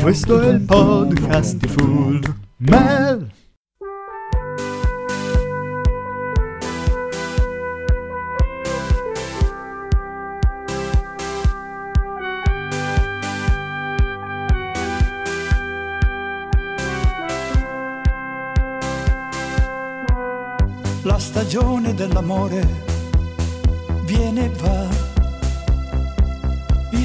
Questo è il podcast di Full Mel. La stagione dell'amore viene e va,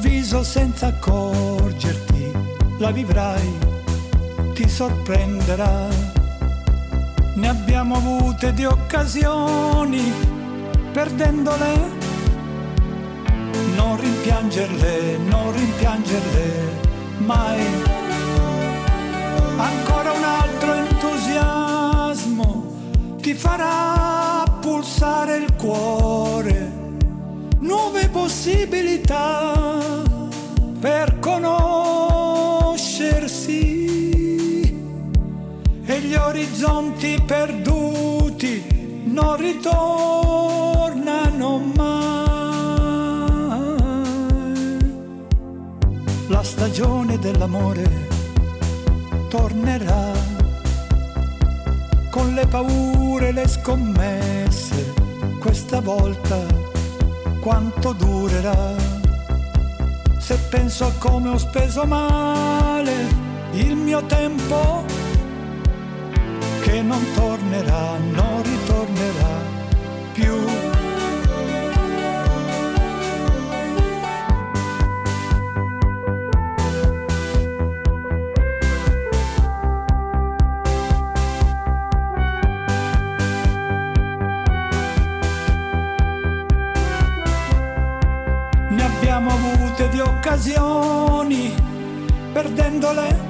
all'improvviso senza accorgerti, la vivrai, ti sorprenderà. Ne abbiamo avute di occasioni, perdendole, non rimpiangerle, non rimpiangerle mai. Ancora un altro entusiasmo ti farà pulsare il cuore, nuove possibilità per conoscersi e gli orizzonti perduti non ritornano mai. La stagione dell'amore tornerà con le paure, le scommesse, questa volta quanto durerà? Se penso a come ho speso male il mio tempo, che non tornerà, non ritornerà più. Perdendole.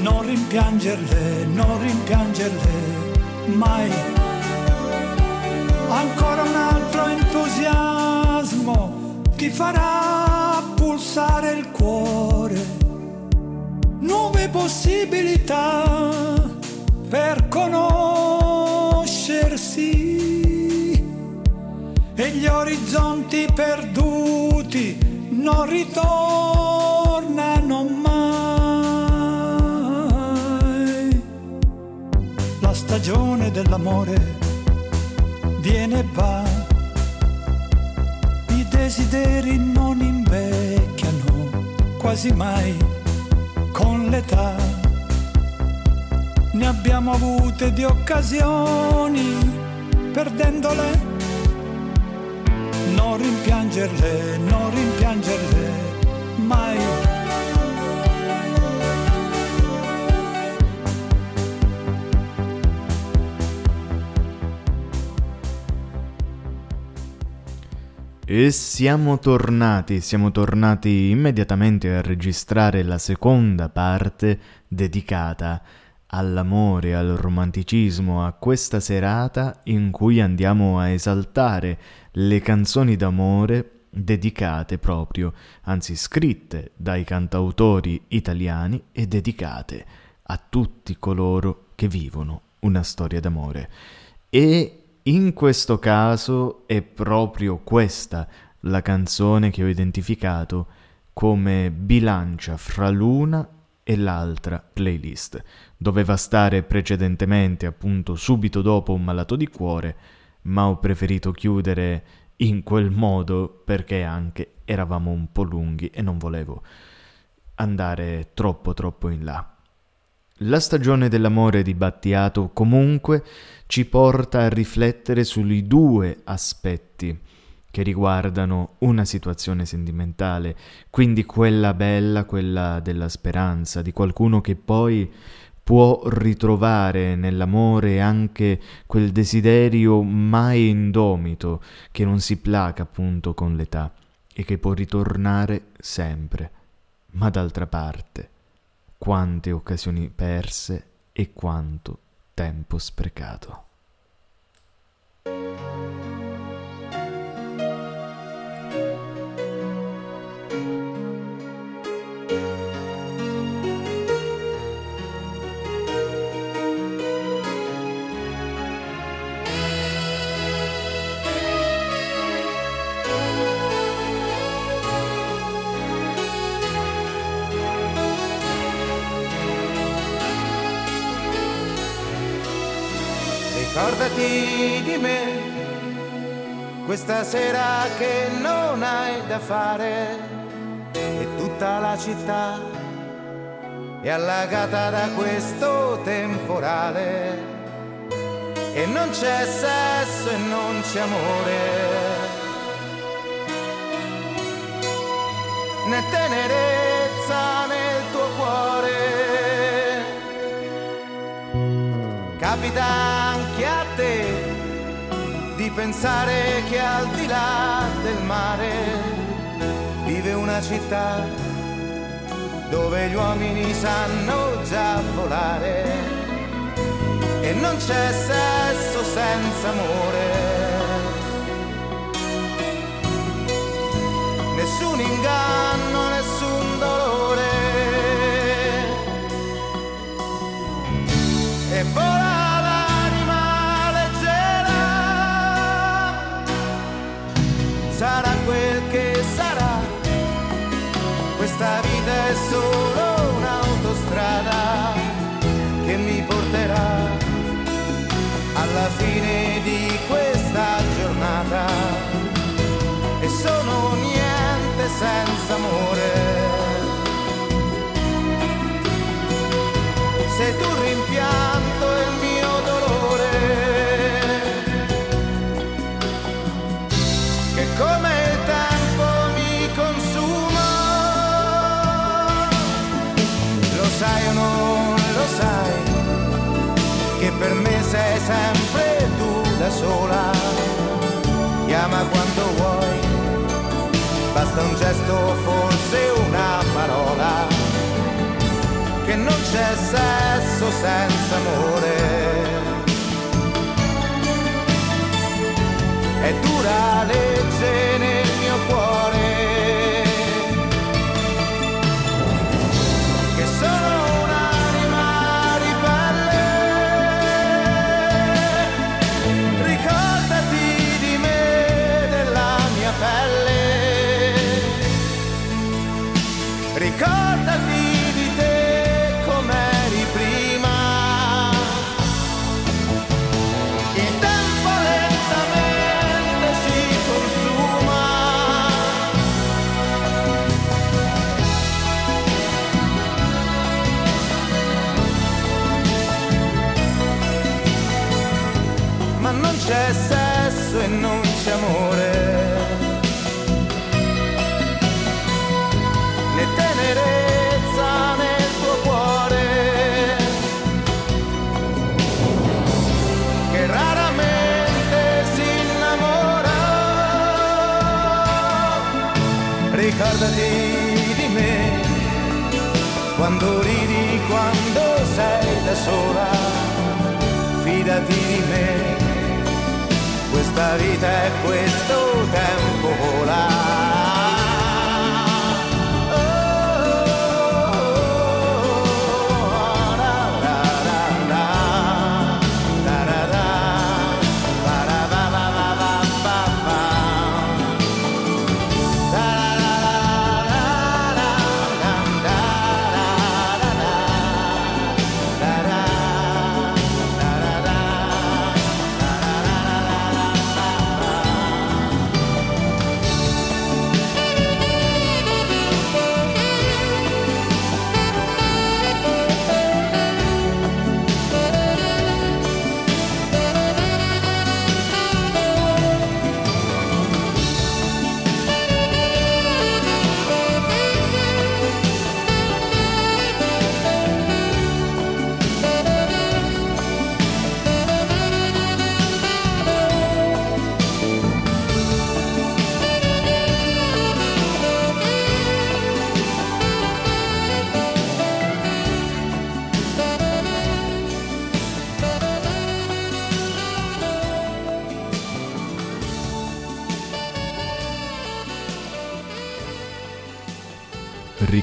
Non rimpiangerle, non rimpiangerle mai. Ancora un altro entusiasmo ti farà pulsare il cuore. Nuove possibilità per conoscersi e gli orizzonti perduti non ritornano dell'amore viene e va, i desideri non invecchiano quasi mai con l'età. Ne abbiamo avute di occasioni, perdendole non rimpiangerle, non rimpiangerle mai. E siamo tornati, siamo tornati immediatamente a registrare la seconda parte dedicata all'amore, al romanticismo, a questa serata in cui andiamo a esaltare le canzoni d'amore dedicate proprio, anzi scritte dai cantautori italiani e dedicate a tutti coloro che vivono una storia d'amore. E in questo caso è proprio questa la canzone che ho identificato come bilancia fra l'una e l'altra playlist. Doveva stare precedentemente, appunto, subito dopo un malato di cuore, ma ho preferito chiudere in quel modo perché anche eravamo un po' lunghi e non volevo andare troppo troppo in là. La stagione dell'amore di Battiato comunque ci porta a riflettere sui due aspetti che riguardano una situazione sentimentale, quindi quella bella, quella della speranza, di qualcuno che poi può ritrovare nell'amore anche quel desiderio mai indomito che non si placa appunto con l'età e che può ritornare sempre. Ma d'altra parte, quante occasioni perse e quanto tempo sprecato. Ricordati di me, questa sera che non hai da fare e tutta la città è allagata da questo temporale. E non c'è sesso e non c'è amore. Né tenerezza nel tuo cuore. Capita te di pensare che al di là del mare vive una città dove gli uomini sanno già volare e non c'è sesso senza amore. Nessun inganno, porterà alla fine di sempre tu da sola. Chiama quando vuoi, basta un gesto, forse una parola. Che non c'è sesso senza amore è dura legge Ricordati di me quando ridi, quando sei da sola. Fidati di me, questa vita è questo tempo vola.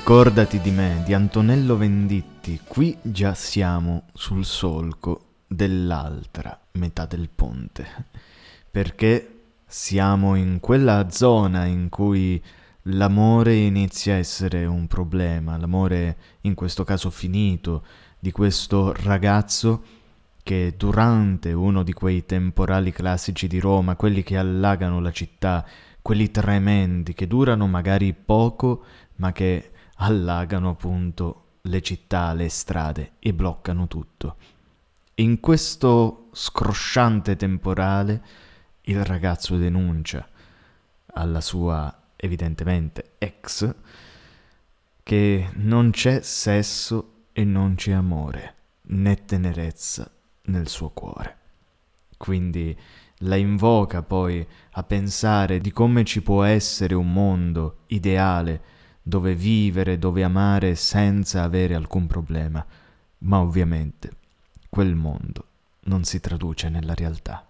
Ricordati di me di Antonello Venditti, qui già siamo sul solco dell'altra metà del ponte, perché siamo in quella zona in cui l'amore inizia a essere un problema, l'amore in questo caso finito, di questo ragazzo che durante uno di quei temporali classici di Roma, quelli che allagano la città, quelli tremendi, che durano magari poco, ma che allagano appunto le città, le strade e bloccano tutto. In questo scrosciante temporale il ragazzo denuncia alla sua evidentemente ex che non c'è sesso e non c'è amore né tenerezza nel suo cuore. Quindi la invoca poi a pensare di come ci può essere un mondo ideale dove vivere, dove amare senza avere alcun problema, ma ovviamente quel mondo non si traduce nella realtà.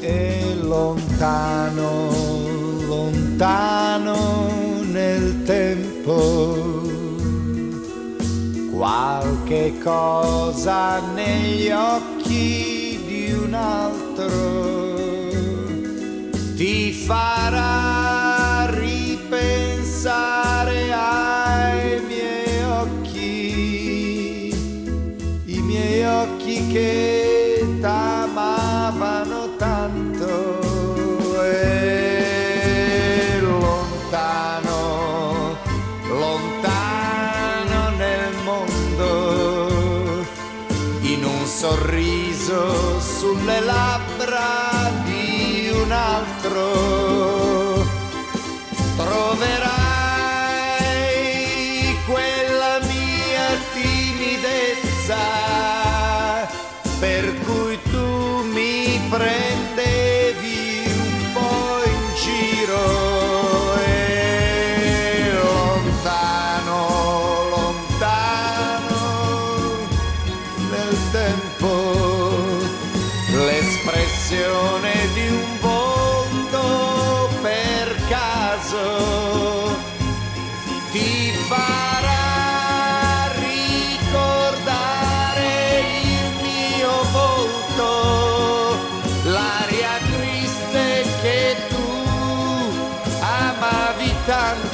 E lontano, lontano nel tempo, qualche cosa negli occhi di un altro ti farà ripensare ai miei occhi, i miei occhi che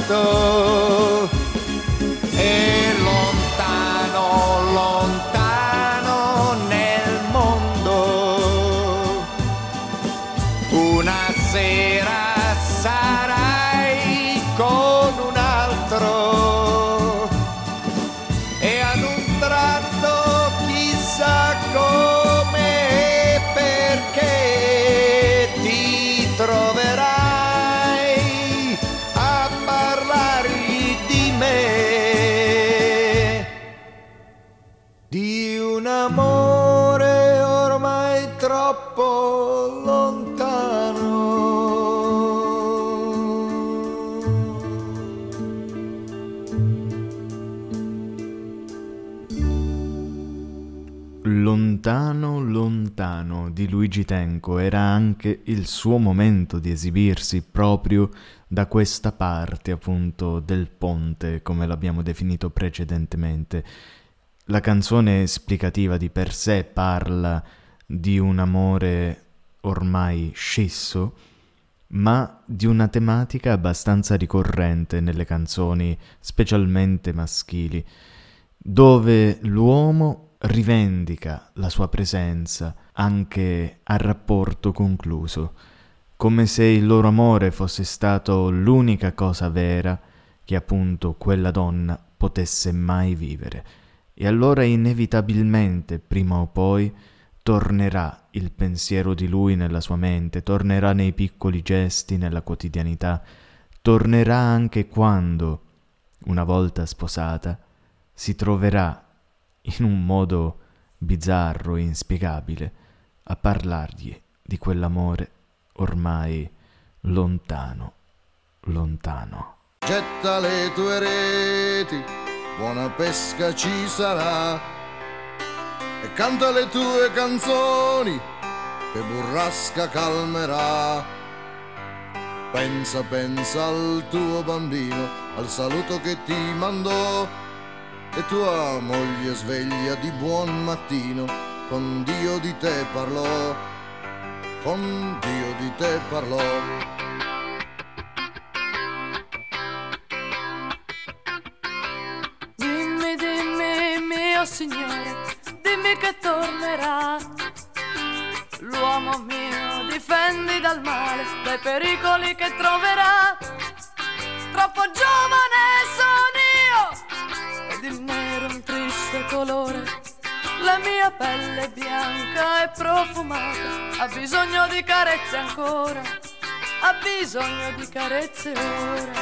tanto Luigi Tenco era anche il suo momento di esibirsi proprio da questa parte appunto del ponte, come l'abbiamo definito precedentemente. La canzone esplicativa di per sé parla di un amore ormai scisso, ma di una tematica abbastanza ricorrente nelle canzoni, specialmente maschili, dove l'uomo rivendica la sua presenza anche al rapporto concluso, come se il loro amore fosse stato l'unica cosa vera che appunto quella donna potesse mai vivere. E allora inevitabilmente, prima o poi, tornerà il pensiero di lui nella sua mente, tornerà nei piccoli gesti, nella quotidianità, tornerà anche quando, una volta sposata, si troverà in un modo bizzarro e inspiegabile a parlargli di quell'amore ormai lontano, lontano. Getta le tue reti buona pesca ci sarà. E canta le tue canzoni, che burrasca calmerà. Pensa, pensa al tuo bambino, al saluto che ti mandò, e tua moglie sveglia di buon mattino, con Dio di te parlò, con Dio di te parlò. Signore, dimmi che tornerà. L'uomo mio, difendi dal male, dai pericoli che troverà. Troppo giovane sono La mia pelle bianca e profumata. Ha bisogno di carezze ancora, ha bisogno di carezze ora.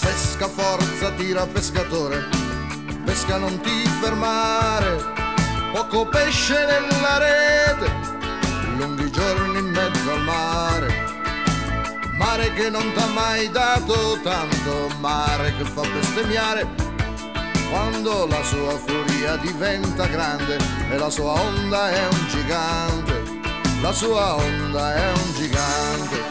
pesca forza tira pescatore. Pesca non ti fermare. Poco pesce nella rete mare che non t'ha mai dato tanto mare che fa bestemmiare quando la sua furia diventa grande e la sua onda è un gigante la sua onda è un gigante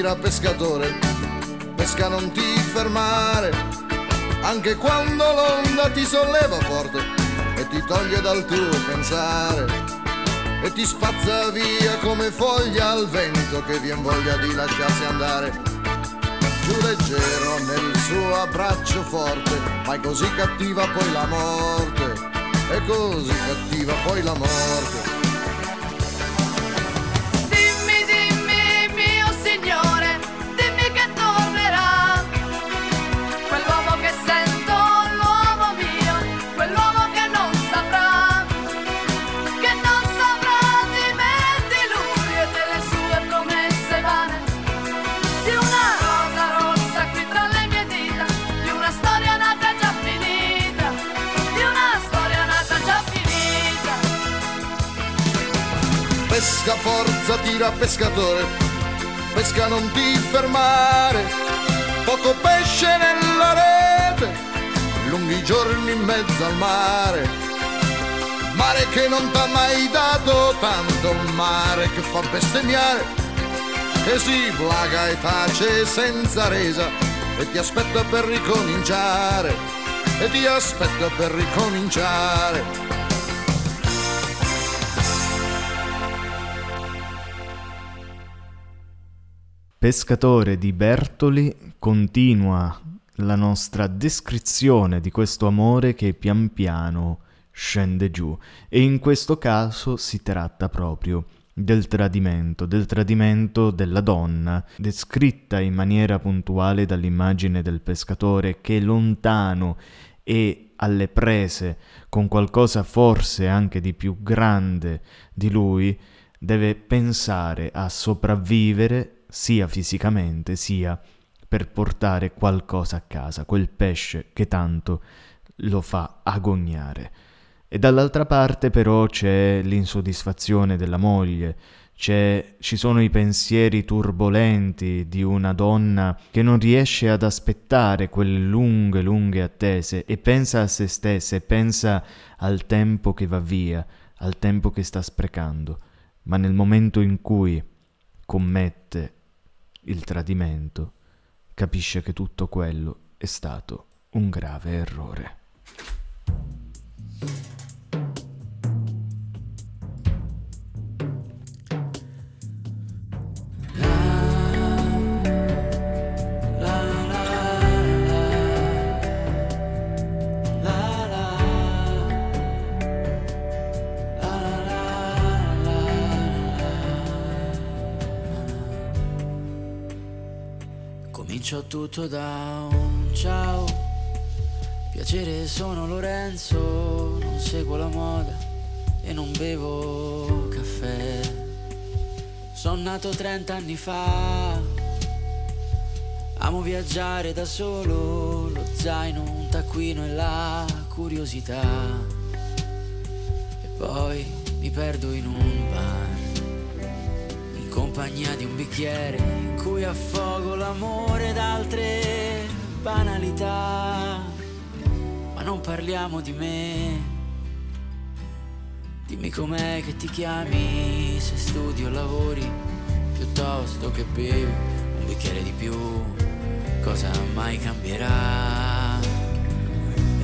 tira pescatore, pesca non ti fermare, anche quando l'onda ti solleva forte e ti toglie dal tuo pensare e ti spazza via come foglia al vento che vien voglia di lasciarsi andare. Giù leggero nel suo abbraccio forte, ma è così cattiva poi la morte, è così cattiva poi la morte. Forza tira pescatore, pesca non ti fermare, poco pesce nella rete, lunghi giorni in mezzo al mare, mare che non t'ha mai dato tanto, mare che fa bestemmiare, che si plaga e tace senza resa e ti aspetta per ricominciare, e ti aspetta per ricominciare. Pescatore di Bertoli continua la nostra descrizione di questo amore che pian piano scende giù. E in questo caso si tratta proprio del tradimento, del tradimento della donna, descritta in maniera puntuale dall'immagine del pescatore che lontano e alle prese con qualcosa forse anche di più grande di lui, deve pensare a sopravvivere sia fisicamente sia per portare qualcosa a casa, quel pesce che tanto lo fa agognare. E dall'altra parte però c'è l'insoddisfazione della moglie, ci sono i pensieri turbolenti di una donna che non riesce ad aspettare quelle lunghe, lunghe attese e pensa a se stessa e pensa al tempo che va via, al tempo che sta sprecando, ma nel momento in cui commette il tradimento, capisce che tutto quello è stato un grave errore. Comincio tutto da un ciao. Piacere, sono Lorenzo, non seguo la moda e non bevo caffè. Sono nato 30 anni fa. Amo viaggiare da solo, lo zaino, un taccuino e la curiosità. E poi mi perdo in un bar, compagnia di un bicchiere in cui affogo l'amore d'altre banalità. Ma non parliamo di me. Dimmi com'è che ti chiami, se studi o lavori, piuttosto che bevi un bicchiere di più, cosa mai cambierà?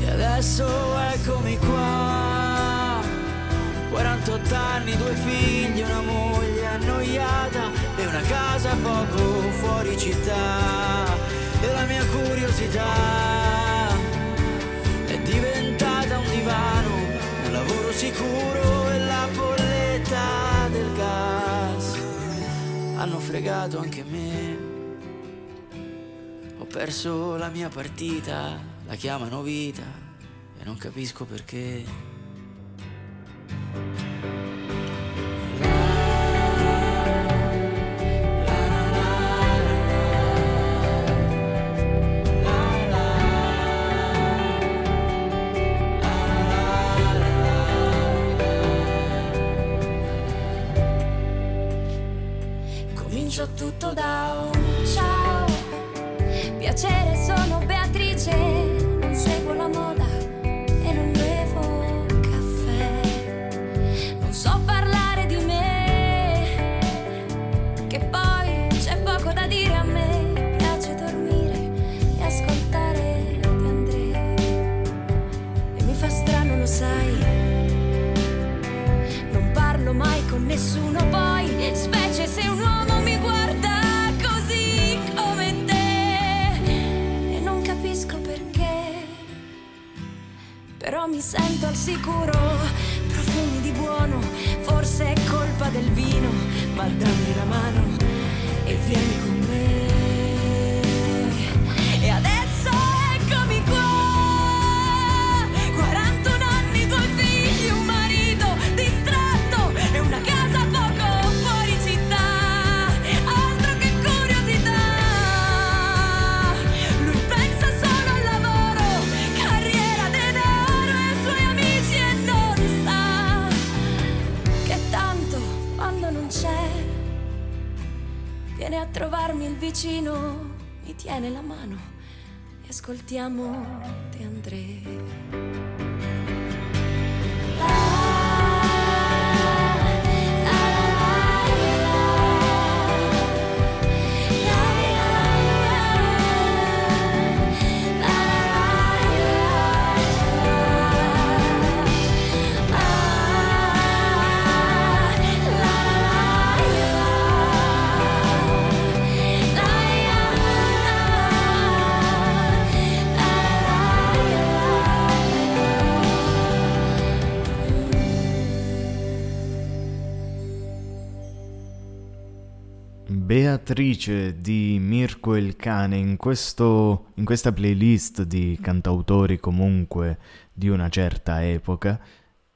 E adesso eccomi qua, 48 anni, due figli, una moglie annoiata e una casa poco fuori città. E la mia curiosità è diventata un divano, un lavoro sicuro e la bolletta del gas. Hanno fregato anche me. Ho perso la mia partita, la chiamano vita e non capisco perché. Nessuno poi, specie se un uomo mi guarda così come te. E non capisco perché, però mi sento al sicuro. Profumi di buono, forse è colpa del vino, ma dammi la mano e vieni con me. Trovarmi il vicino, mi tiene la mano e ascoltiamo De André. Beatrice di Mirko il cane in, questo, in questa playlist di cantautori comunque di una certa epoca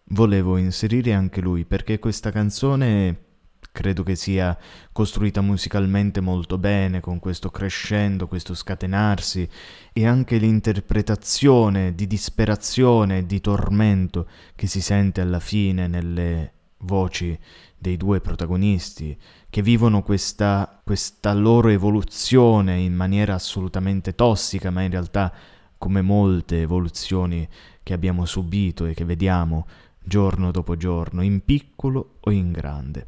volevo inserire anche lui perché questa canzone credo che sia costruita musicalmente molto bene con questo crescendo, questo scatenarsi e anche l'interpretazione di disperazione di tormento che si sente alla fine nelle voci dei due protagonisti che vivono questa, questa loro evoluzione in maniera assolutamente tossica, ma in realtà come molte evoluzioni che abbiamo subito e che vediamo giorno dopo giorno, in piccolo o in grande.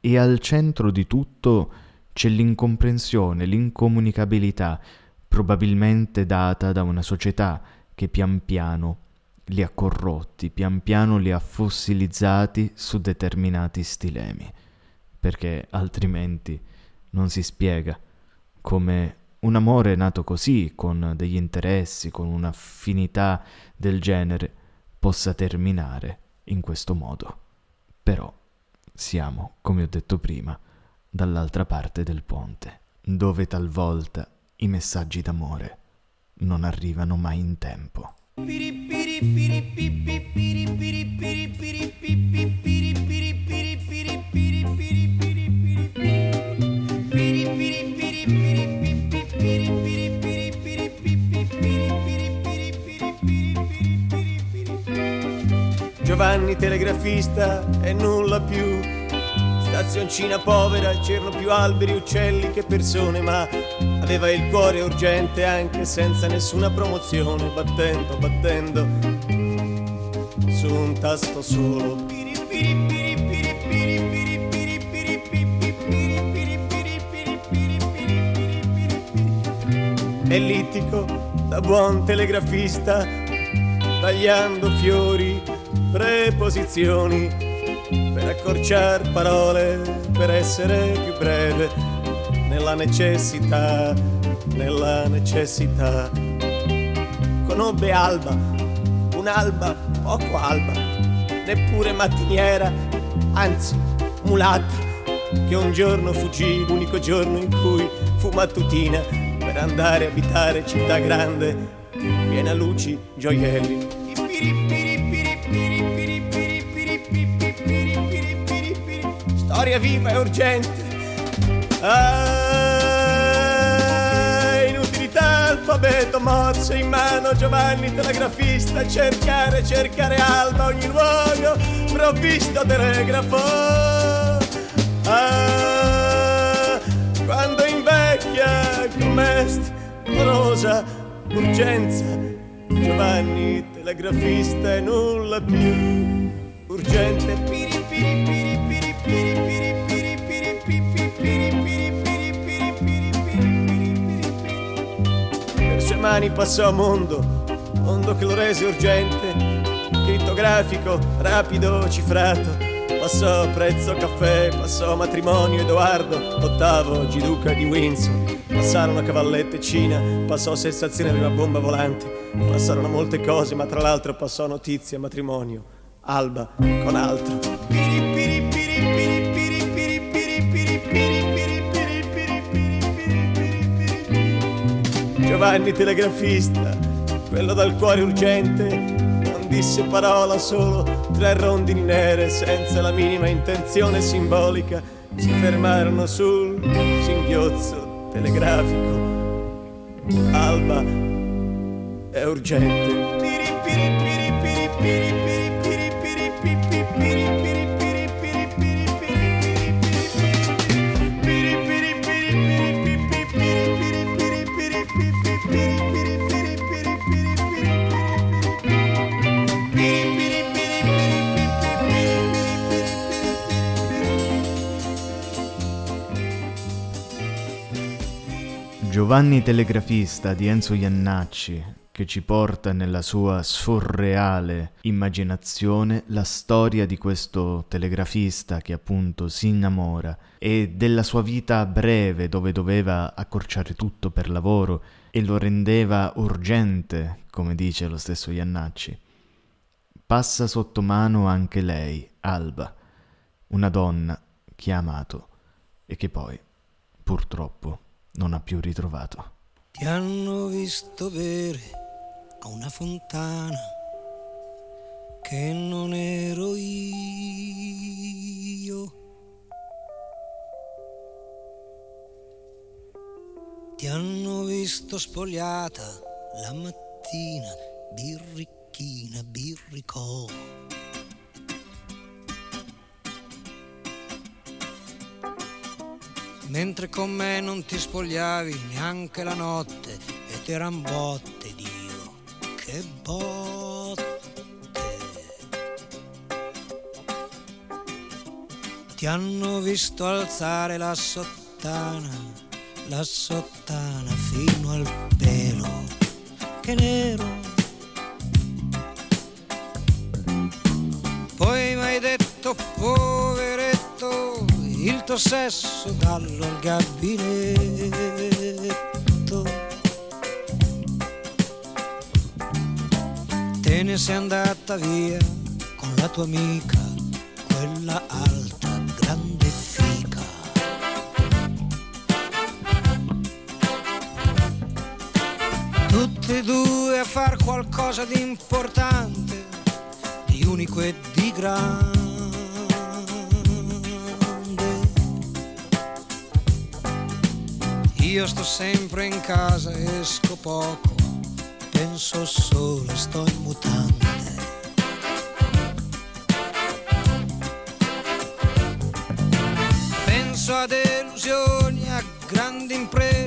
E al centro di tutto c'è l'incomprensione, l'incomunicabilità, probabilmente data da una società che pian piano li ha corrotti, pian piano li ha fossilizzati su determinati stilemi, perché altrimenti non si spiega come un amore nato così, con degli interessi, con un'affinità del genere, possa terminare in questo modo. Però siamo, come ho detto prima, dall'altra parte del ponte, dove talvolta i messaggi d'amore non arrivano mai in tempo. Giovanni telegrafista e nulla più. Stazioncina povera, c'erano più alberi, uccelli che persone, ma aveva il cuore urgente anche senza nessuna promozione, battendo, battendo su un tasto solo. Ellittico, da buon telegrafista, tagliando fiori, preposizioni, per accorciare parole, per essere più breve, nella necessità, nella necessità. Conobbe Alba, un'alba poco alba, neppure mattiniera, anzi mulatta, che un giorno fuggì, l'unico giorno in cui fu mattutina, per andare a abitare città grande, piena luci, gioielli. Storia viva e urgente. Ah, inutilità, alfabeto, morse in mano, Giovanni telegrafista, cercare, cercare alba, ogni luogo, provvisto telegrafo. Ah, quando invecchia com'est, rosa, urgenza, Giovanni telegrafista e nulla più urgente. Piri, piri, piri, piri, per sue mani passò mondo, mondo che lo rese urgente, crittografico, rapido, cifrato. Passò prezzo caffè, passò matrimonio Edoardo, ottavo Giduca di Windsor. Passarono cavallette Cina, passò sensazione di una bomba volante. Passarono molte cose, ma tra l'altro passò notizia, matrimonio, alba con altro. Giovanni telegrafista, quello dal cuore urgente, non disse parola solo tre rondini nere senza la minima intenzione simbolica. Si fermarono sul singhiozzo telegrafico. Alba è urgente. Piri, piri, piri, Giovanni Telegrafista di Enzo Iannacci, che ci porta nella sua surreale immaginazione la storia di questo telegrafista che appunto si innamora e della sua vita breve dove doveva accorciare tutto per lavoro e lo rendeva urgente, come dice lo stesso Iannacci. Passa sotto mano anche lei, Alba, una donna che ha amato e che poi, purtroppo, non ha più ritrovato. Ti hanno visto bere a una fontana che non ero io. Ti hanno visto spogliata la mattina, birricchina, birricò. Mentre con me non ti spogliavi neanche la notte ed eran botte, Dio, che botte. ti hanno visto alzare la sottana, la sottana fino al pelo, che nero. Poi mi hai detto, poveretto, il tuo sesso dallo al gabinetto. Te ne sei andata via con la tua amica, quella alta, grande fica. Tutti e due a far qualcosa di importante, di unico e di grande. Io sto sempre in casa, esco poco, penso solo, sto in mutande. Penso a delusioni, a grandi imprese,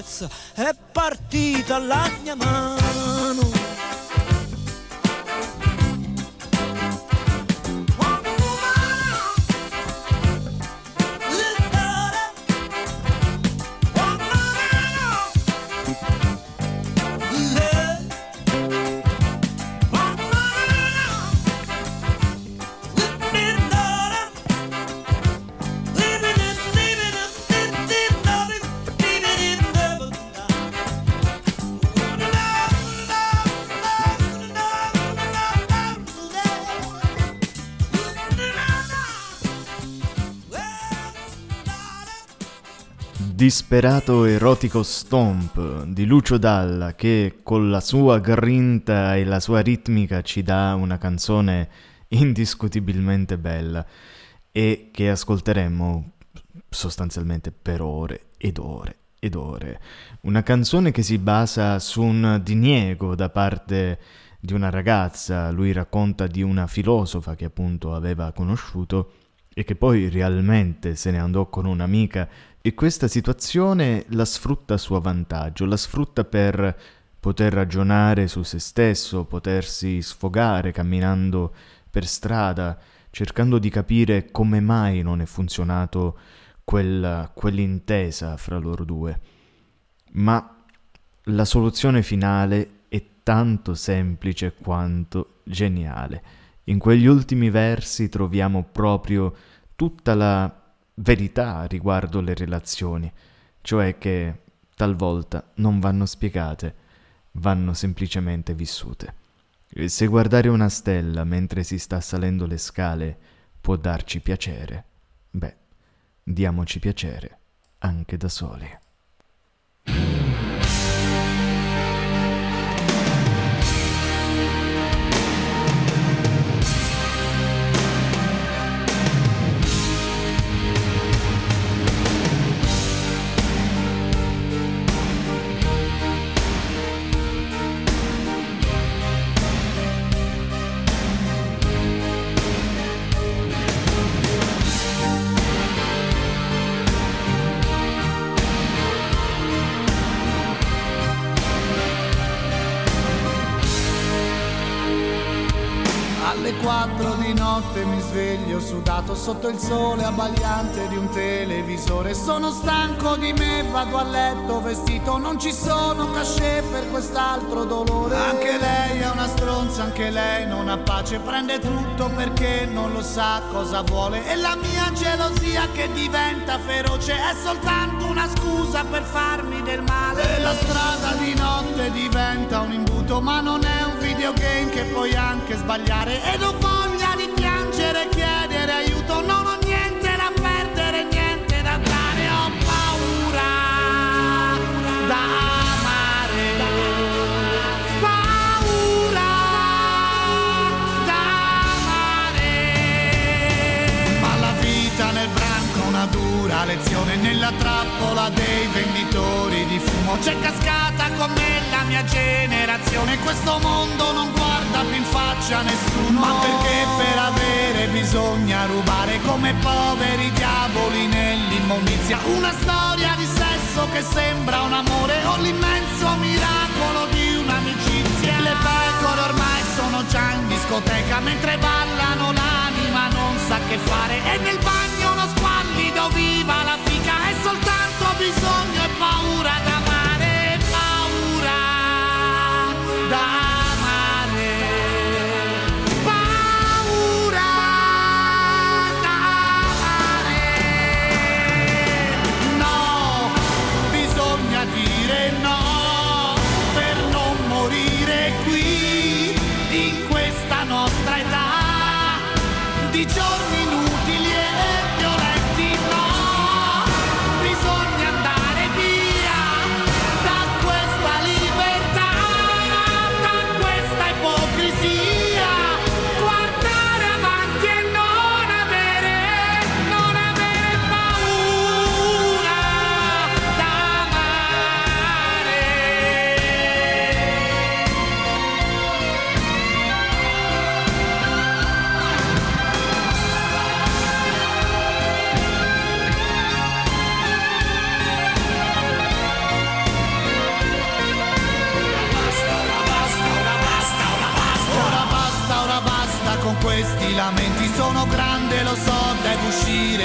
dolcezza è partita la mia mano. Disperato erotico stomp di Lucio Dalla che con la sua grinta e la sua ritmica ci dà una canzone indiscutibilmente bella e che ascolteremo sostanzialmente per ore ed ore ed ore. Una canzone che si basa su un diniego da parte di una ragazza, lui racconta di una filosofa che appunto aveva conosciuto e che poi realmente se ne andò con un'amica e questa situazione la sfrutta a suo vantaggio, la sfrutta per poter ragionare su se stesso, potersi sfogare camminando per strada, cercando di capire come mai non è funzionato quella, quell'intesa fra loro due. Ma la soluzione finale è tanto semplice quanto geniale. In quegli ultimi versi troviamo proprio tutta la verità riguardo le relazioni, cioè che talvolta non vanno spiegate, vanno semplicemente vissute. E se guardare una stella mentre si sta salendo le scale può darci piacere, beh, diamoci piacere anche da soli. Sotto il sole abbagliante di un televisore. Sono stanco di me, vado a letto vestito, non ci sono cachet per quest'altro dolore. Anche lei è una stronza, anche lei non ha pace, prende tutto perché non lo sa cosa vuole. E la mia gelosia che diventa feroce è soltanto una scusa per farmi del male. E la strada di notte diventa un imbuto, ma non è un videogame che puoi anche sbagliare. E non piangere, chiedere aiuto, non ho niente da perdere, niente da dare, ho paura da amare, paura da amare. Ma la vita nel branco è una dura lezione, nella trappola dei venditori di fumo. C'è cascata con me la mia generazione, questo mondo non guarda più in faccia nessuno, ma perché per avere bisogna rubare come poveri diavoli nell'immondizia, una storia di sesso che sembra un amore o l'immenso miracolo di un'amicizia. Le pecore ormai sono già in discoteca mentre ballano l'anima non sa che fare e nel bagno uno squallido viva la fica è soltanto bisogno e paura d'amare, paura d'amare,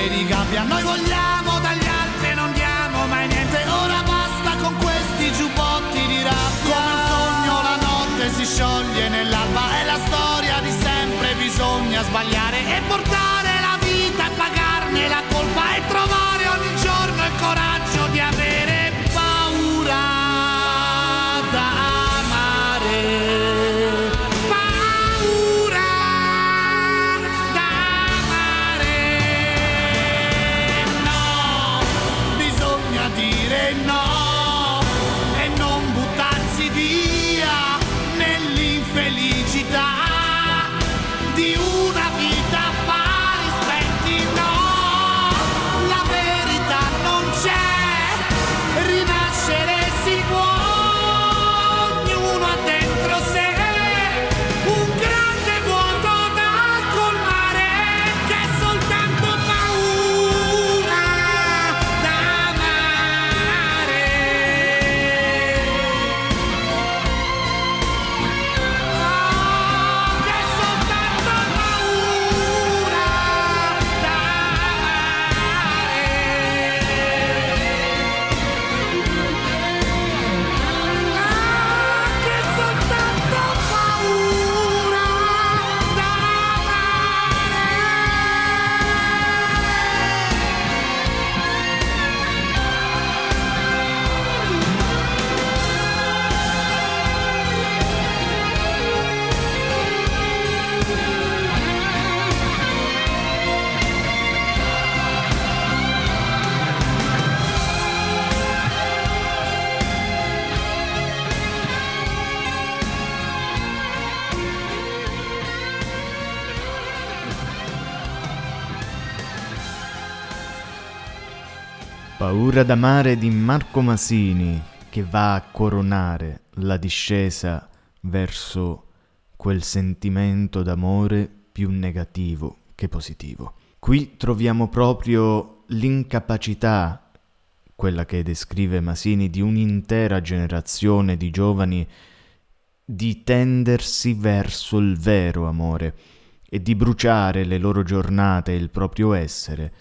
di gabbia. Noi vogliamo dagli altri non diamo mai niente. Ora basta con questi giubbotti di rabbia Come un sogno la notte si scioglie nell'alba. È la storia di sempre, bisogna sbagliare E portare la vita e pagarne la colpa E trovare Paura d'amare di Marco Masini che va a coronare la discesa verso quel sentimento d'amore più negativo che positivo. Qui troviamo proprio l'incapacità, quella che descrive Masini, di un'intera generazione di giovani di tendersi verso il vero amore e di bruciare le loro giornate e il proprio essere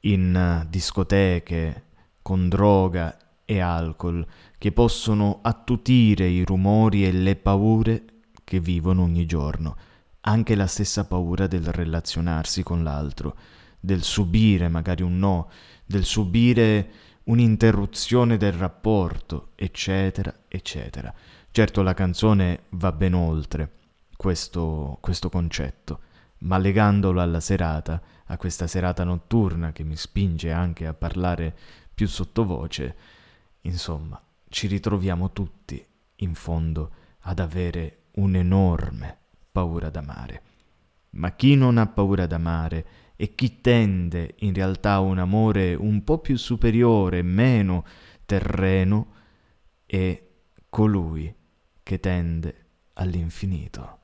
in discoteche, con droga e alcol, che possono attutire i rumori e le paure che vivono ogni giorno, anche la stessa paura del relazionarsi con l'altro, del subire magari un no, del subire un'interruzione del rapporto, eccetera, eccetera. Certo la canzone va ben oltre questo, questo concetto, ma legandolo alla serata, a questa serata notturna che mi spinge anche a parlare più sottovoce, insomma, ci ritroviamo tutti, in fondo, ad avere un'enorme paura d'amare. Ma chi non ha paura d'amare e chi tende in realtà a un amore un po' più superiore, meno terreno, è colui che tende all'infinito.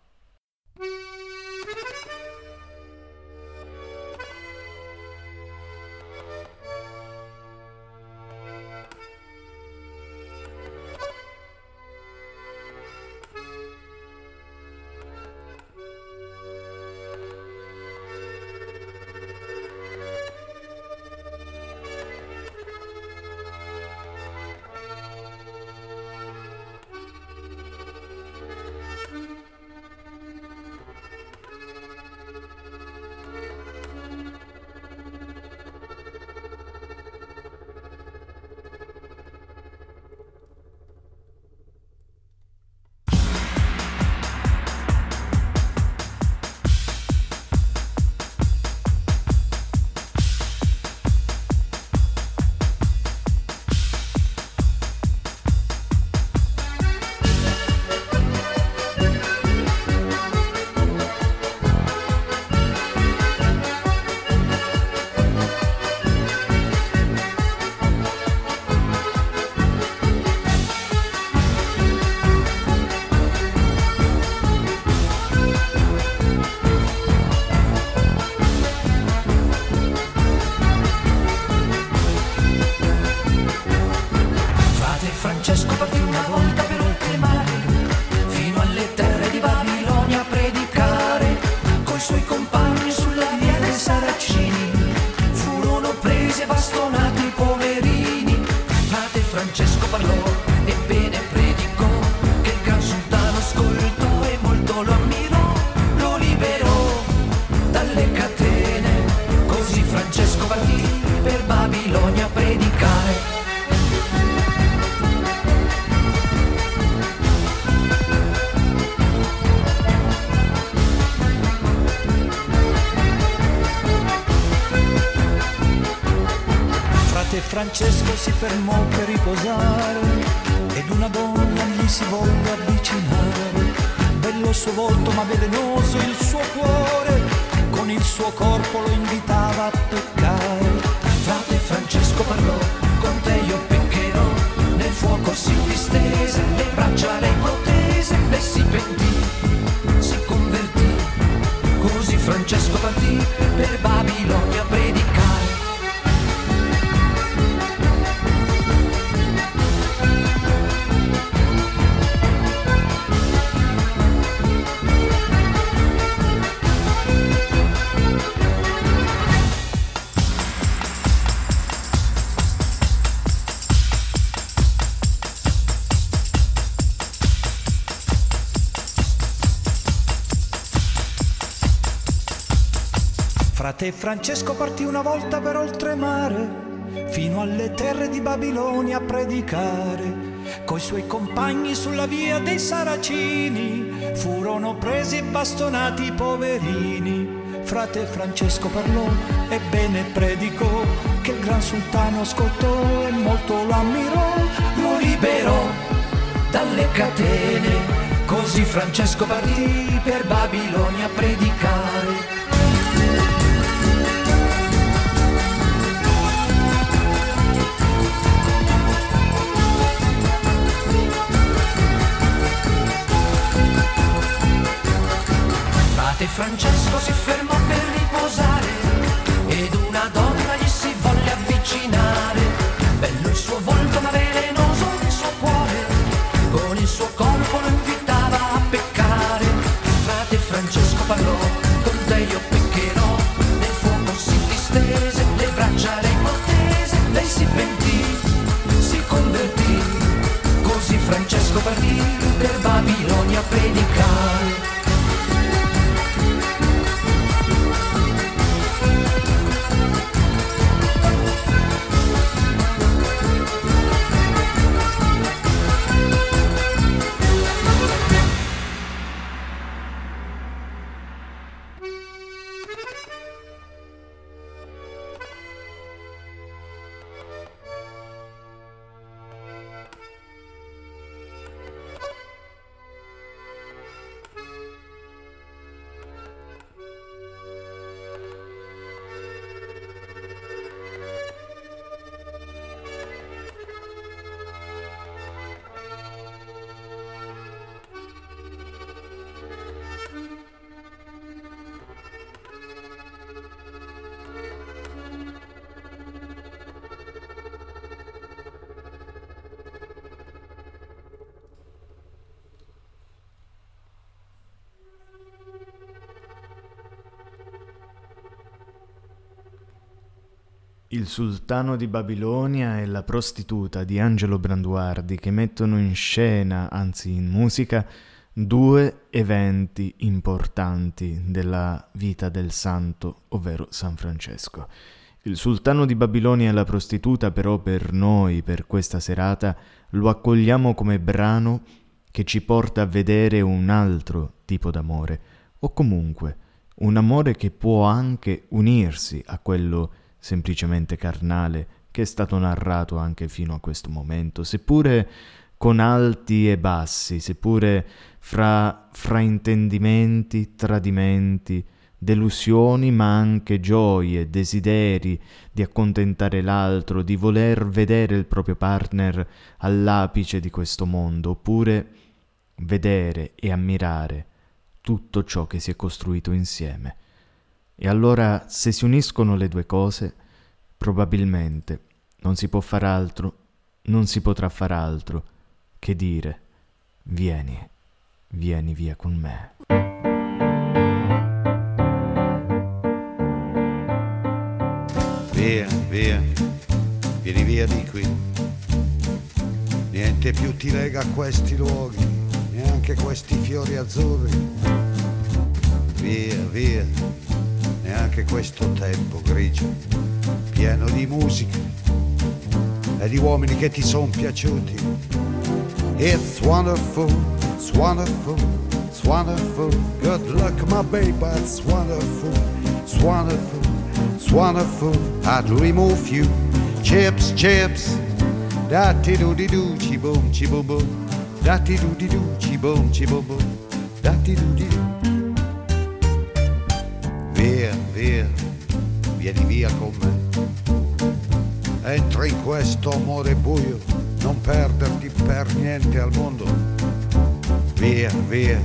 Frate Francesco partì una volta per oltremare, fino alle terre di Babilonia a predicare. Coi suoi compagni sulla via dei Saracini furono presi e bastonati i poverini. Frate Francesco parlò e bene predicò, che il gran sultano ascoltò e molto lo ammirò, lo liberò dalle catene. Così Francesco partì per Babilonia a predicare. Francesco si fermò Il sultano di Babilonia e la prostituta di Angelo Branduardi che mettono in scena, anzi in musica, due eventi importanti della vita del santo, ovvero San Francesco. Il sultano di Babilonia e la prostituta però per noi, per questa serata, lo accogliamo come brano che ci porta a vedere un altro tipo d'amore, o comunque un amore che può anche unirsi a quello semplicemente carnale che è stato narrato anche fino a questo momento, seppure con alti e bassi, seppure fra fraintendimenti, tradimenti, delusioni, ma anche gioie, desideri di accontentare l'altro, di voler vedere il proprio partner all'apice di questo mondo, oppure vedere e ammirare tutto ciò che si è costruito insieme. E allora se si uniscono le due cose, probabilmente non si può far altro, non si potrà far altro che dire vieni, vieni via con me. Via, via, vieni via di qui. Niente più ti lega a questi luoghi, neanche questi fiori azzurri. Via, via, neanche questo tempo grigio, pieno di musica e di uomini che ti sono piaciuti. It's wonderful, it's wonderful, it's wonderful. Good luck, my baby, it's wonderful, it's wonderful, it's wonderful. I'd remove you, chips, chips. Da ti do di do, chi boom, chi boom boom. Da do di do, chi boom, chi boom boom. Da do di do. Via, via, vieni via con me. Entra in questo amore buio, non perderti per niente al mondo. Via, via,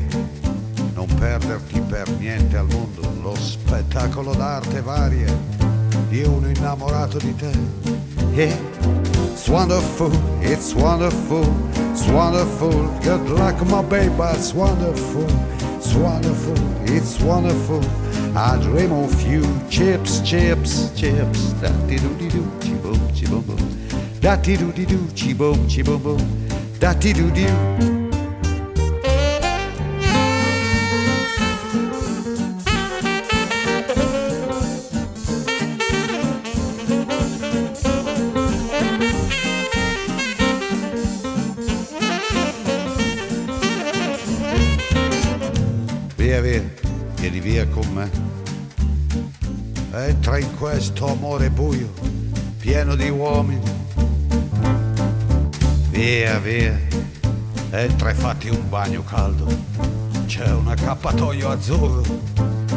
non perderti per niente al mondo. Lo spettacolo d'arte varia di uno innamorato di te. Yeah. It's wonderful, it's wonderful, it's wonderful. Good luck, my baby, it's wonderful, it's wonderful, it's wonderful. I dream of you, chips, chips, chips. Da di do di do, chi boom, chi boom boom. Da di do di do, chi boom, chi boom boom. Da di do do. Via con me. Entra in questo amore buio, pieno di uomini. Via, via, entra e fatti un bagno caldo. C'è un accappatoio azzurro,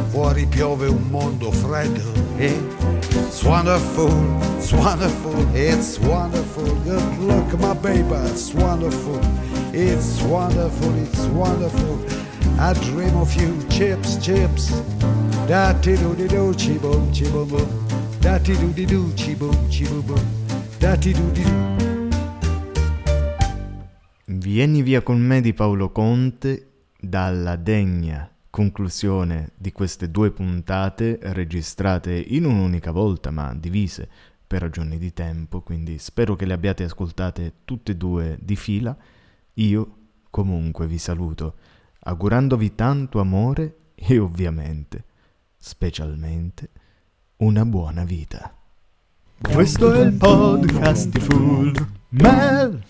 fuori piove un mondo freddo. It's wonderful, it's wonderful, it's wonderful. Good luck, my baby, it's wonderful. It's wonderful, it's wonderful. I dream of you, chips, chips. Da ti do di do, chi boom, chi boom boom. Da do di do, chi boom, chi boom boom. Da do di do. Vieni via con me di Paolo Conte dalla degna conclusione di queste due puntate registrate in un'unica volta ma divise per ragioni di tempo, quindi spero che le abbiate ascoltate tutte e due di fila. Io comunque vi saluto, augurandovi tanto amore e ovviamente, specialmente, una buona vita. Questo è il podcast di Full Mel.